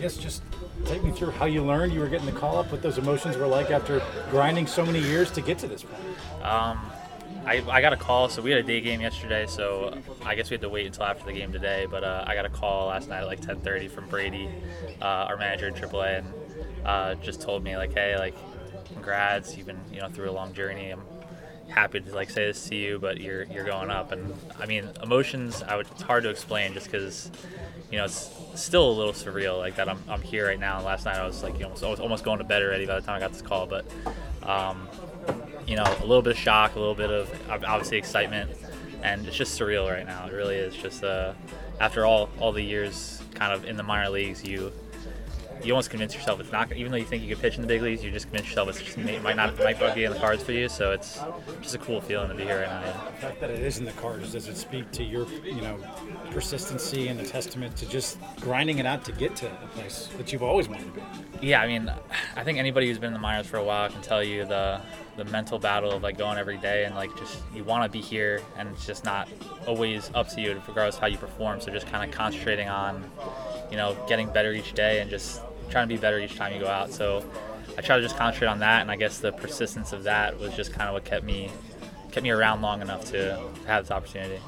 guess just take me through how you learned you were getting the call up, what those emotions were like after grinding so many years to get to this point. Um, I, I got a call. So we had a day game yesterday. So I guess we had to wait until after the game today. But uh, I got a call last night at like 10:30 from Brady, uh, our manager in AAA, and uh, just told me like, hey, like, congrats. You've been you know through a long journey. I'm happy to like say this to you, but you're you're going up. And I mean, emotions. I would. It's hard to explain just because you know, it's still a little surreal like that. I'm, I'm here right now. Last night I was like, you know, was almost going to bed already by the time I got this call. But, um, you know, a little bit of shock, a little bit of obviously excitement, and it's just surreal right now. It really is. Just uh, after all all the years kind of in the minor leagues, you you almost convince yourself it's not. Even though you think you could pitch in the big leagues, you just convince yourself it's just, it might not might be in the cards for you. So it's just a cool feeling to be here right now. Yeah. The fact that it is in the cards does it speak to your you know persistency and a testament to just grinding it out to get to a place that you've always wanted to be? Yeah, I mean, I think anybody who's been in the minors for a while can tell you the the mental battle of like going every day and like just you want to be here and it's just not always up to you regardless of how you perform so just kind of concentrating on you know getting better each day and just trying to be better each time you go out. So I try to just concentrate on that, and I guess the persistence of that was just kind of what kept me kept me around long enough to have this opportunity.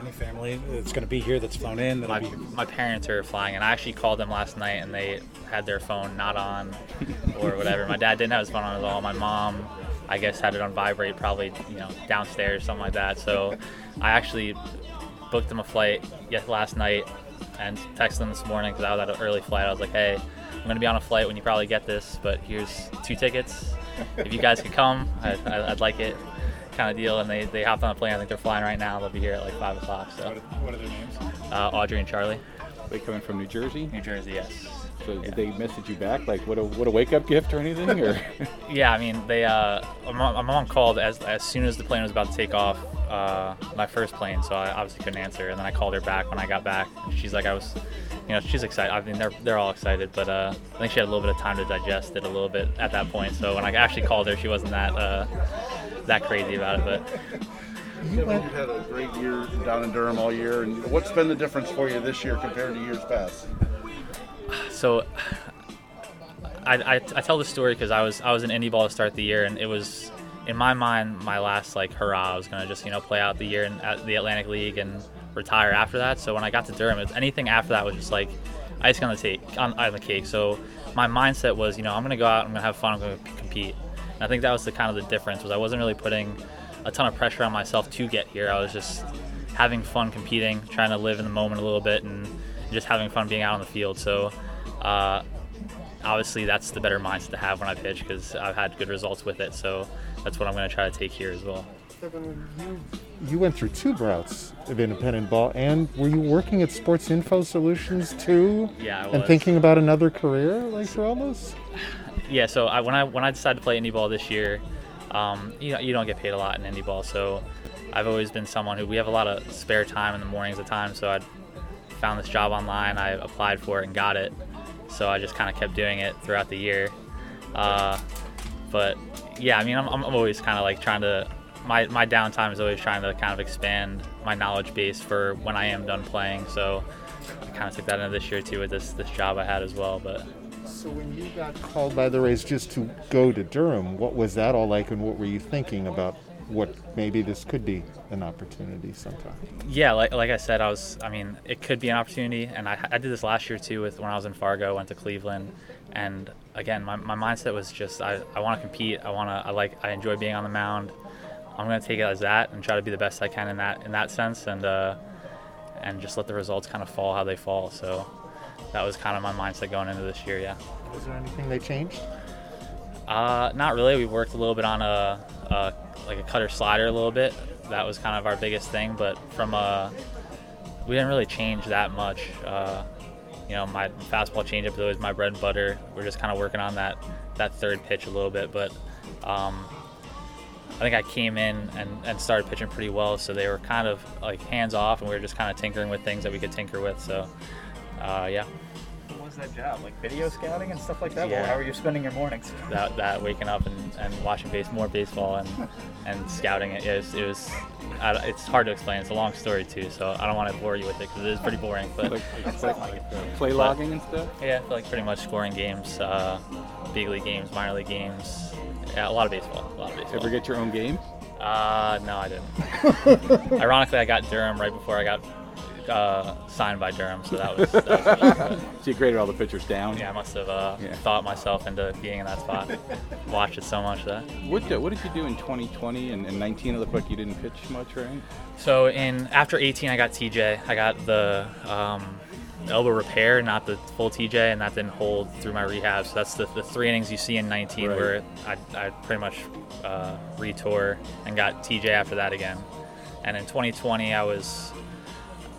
Any family that's going to be here that's flown in? My, be... my parents are flying, and I actually called them last night, and they had their phone not on or whatever. my dad didn't have his phone on at all. My mom, I guess, had it on vibrate, probably you know downstairs, or something like that. So I actually booked them a flight yes, last night and texted them this morning because I was at an early flight. I was like, hey I'm going to be on a flight when you probably get this, but here's two tickets. If you guys could come, I, would like it kind of deal. And they, they hopped on a plane. I think they're flying right now. They'll be here at like 5 o'clock. So. What are, their names? Uh, Audrey and Charlie. They coming from New Jersey? New Jersey, yes. So yeah. did they message you back like what a what a wake up gift or anything or? yeah, I mean they uh, my mom called as as soon as the plane was about to take off, uh, my first plane, so I obviously couldn't answer. And then I called her back when I got back. She's like I was, you know, she's excited. I mean they're they're all excited, but uh, I think she had a little bit of time to digest it a little bit at that point. So when I actually called her, she wasn't that uh, that crazy about it, but. You have had a great year down in Durham all year, and what's been the difference for you this year compared to years past? So I, I, I tell the story because I was I was in indie ball to start the year, and it was in my mind my last like hurrah. I was gonna just you know play out the year in at the Atlantic League and retire after that. So when I got to Durham, was, anything after that was just like icing on the cake. On, on the cake. So my mindset was you know I'm gonna go out, I'm gonna have fun, I'm gonna compete. And I think that was the kind of the difference was I wasn't really putting a ton of pressure on myself to get here. I was just having fun competing, trying to live in the moment a little bit, and just having fun being out on the field. So uh, obviously that's the better mindset to have when I pitch because I've had good results with it. So that's what I'm going to try to take here as well. You, you went through two routes of independent ball, and were you working at Sports Info Solutions too? Yeah, And thinking about another career like this? Yeah. So I, when I when I decided to play indie ball this year, um, you know you don't get paid a lot in indie ball, so I've always been someone who we have a lot of spare time in the mornings at times, so I'd found this job online. I applied for it and got it. So I just kind of kept doing it throughout the year. Uh, but yeah, I mean, I'm, I'm always kind of like trying to. My, my downtime is always trying to kind of expand my knowledge base for when I am done playing. So I kind of took that into this year too with this this job I had as well. But so when you got called by the Rays just to go to Durham, what was that all like, and what were you thinking about what maybe this could be an opportunity sometime. Yeah, like, like I said, I was. I mean, it could be an opportunity, and I, I did this last year too. With when I was in Fargo, went to Cleveland, and again, my, my mindset was just I, I want to compete. I want to. I like. I enjoy being on the mound. I'm gonna take it as that and try to be the best I can in that in that sense, and uh, and just let the results kind of fall how they fall. So that was kind of my mindset going into this year. Yeah. Was there anything they changed? Uh, not really. We worked a little bit on a, a like a cutter slider a little bit. That was kind of our biggest thing. But from a, we didn't really change that much. Uh, you know, my fastball changeup is always my bread and butter. We're just kind of working on that that third pitch a little bit. But um, I think I came in and, and started pitching pretty well. So they were kind of like hands off, and we were just kind of tinkering with things that we could tinker with. So uh, yeah that job? Like video scouting and stuff like that? Yeah. Well, how are you spending your mornings? That, that waking up and, and watching base more baseball and and scouting it. It was, it was I, it's hard to explain. It's a long story too, so I don't want to bore you with it because it is pretty boring. But Like, like, like uh, play logging and stuff. yeah, like pretty much scoring games, uh, big league games, minor league games. Yeah, a lot of baseball. A lot of baseball. Ever get your own game? Uh, no, I didn't. Ironically, I got Durham right before I got uh, signed by Durham, so that was, that was. So you graded all the pitchers down. yeah, I must have uh, Yeah. thought myself into being in that spot. Watched it so much that. What, uh, what did you do in 2020 and, and 19? It looked like you didn't pitch much, right? So in after 18, I got TJ. I got the um, elbow repair, not the full TJ, and that didn't hold through my rehab. So that's the, the three innings you see in 19, Right. where I, I pretty much uh, retore and got TJ after that again. And in 2020, I was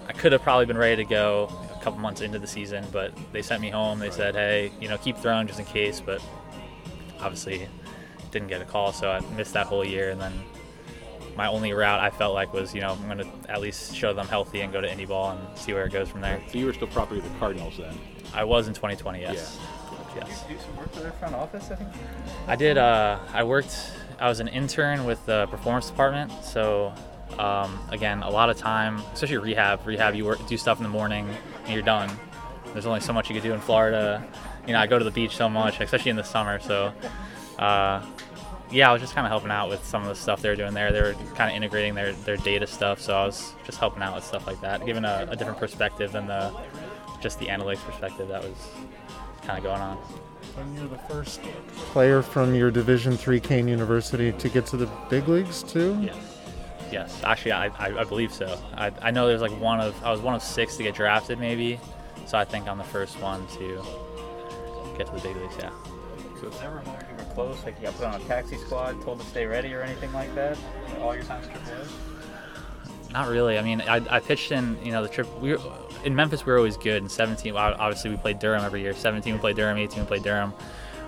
I could have probably been ready to go a couple months into the season, but they sent me home. They said, "Hey, you know, keep throwing just in case." But obviously, didn't get a call, so I missed that whole year. And then my only route I felt like was, you know, I'm going to at least show them healthy and go to indie ball and see where it goes from there. So you were still property of the Cardinals then. I was in 2020, yes. Yeah. Yes. Do some work for their front office, I think. I did. Uh, I worked. I was an intern with the performance department. So um, again, a lot of time, especially rehab. Rehab, you work, do stuff in the morning, and you're done. There's only so much you can do in Florida. You know, I go to the beach so much, especially in the summer. So, uh, yeah, I was just kind of helping out with some of the stuff they were doing there. They were kind of integrating their, their data stuff. So I was just helping out with stuff like that, giving a, a different perspective than the just the analytics perspective that was kind of going on. And you're the first player from your Division Three Kean University to get to the big leagues too. Yes. Yes. Actually, I, I, I believe so. I, I know there's like one of I was one of six to get drafted, maybe. So I think I'm the first one to get to the big leagues. Yeah. So it's never you were close, like you got put on a taxi squad, told to stay ready or anything like that? All your time in AAA? Not really. I mean, I, I pitched in you know the trip. We were, in Memphis. We were always good. In 17, well, obviously we played Durham every year. 17 we played Durham. 18 we played Durham.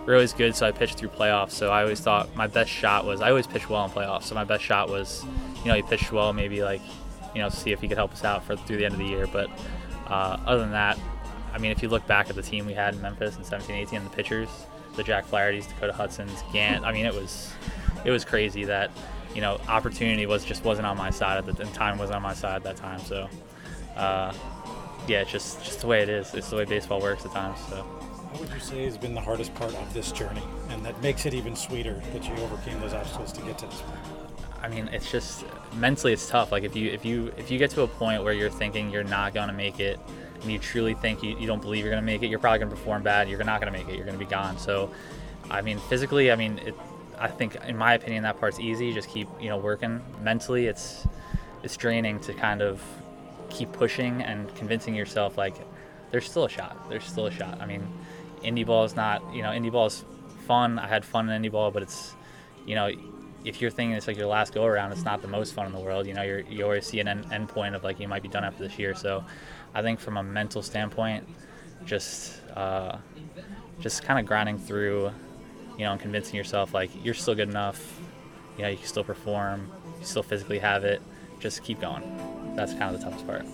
We were always good. So I pitched through playoffs. So I always thought my best shot was I always pitched well in playoffs. So my best shot was, you know, he pitched well. Maybe like, you know, see if he could help us out for through the end of the year. But uh, other than that, I mean, if you look back at the team we had in Memphis in 17, 18, the pitchers, the Jack Flaherty's, Dakota Hudson's, Gant. I mean, it was it was crazy that you know opportunity was just wasn't on my side at the and time wasn't on my side at that time. So uh, yeah, it's just just the way it is. It's the way baseball works at times. So What would you say has been the hardest part of this journey, and that makes it even sweeter that you overcame those obstacles to get to this point? I mean, it's just mentally it's tough. Like if you if you if you get to a point where you're thinking you're not gonna make it, and you truly think you, you don't believe you're gonna make it, you're probably gonna perform bad. You're not gonna make it. You're gonna be gone. So, I mean, physically, I mean, it, I think in my opinion that part's easy. Just keep you know working. Mentally, it's it's draining to kind of keep pushing and convincing yourself like there's still a shot. There's still a shot. I mean, indie ball is not you know indie ball is fun. I had fun in indie ball, but it's you know if you're thinking it's like your last go around, it's not the most fun in the world. You know, you're, you always see an end, end point of like you might be done after this year. So, I think from a mental standpoint, just uh, just kind of grinding through, you know, and convincing yourself like you're still good enough. You know, you can still perform. You still physically have it. Just keep going. That's kind of the toughest part.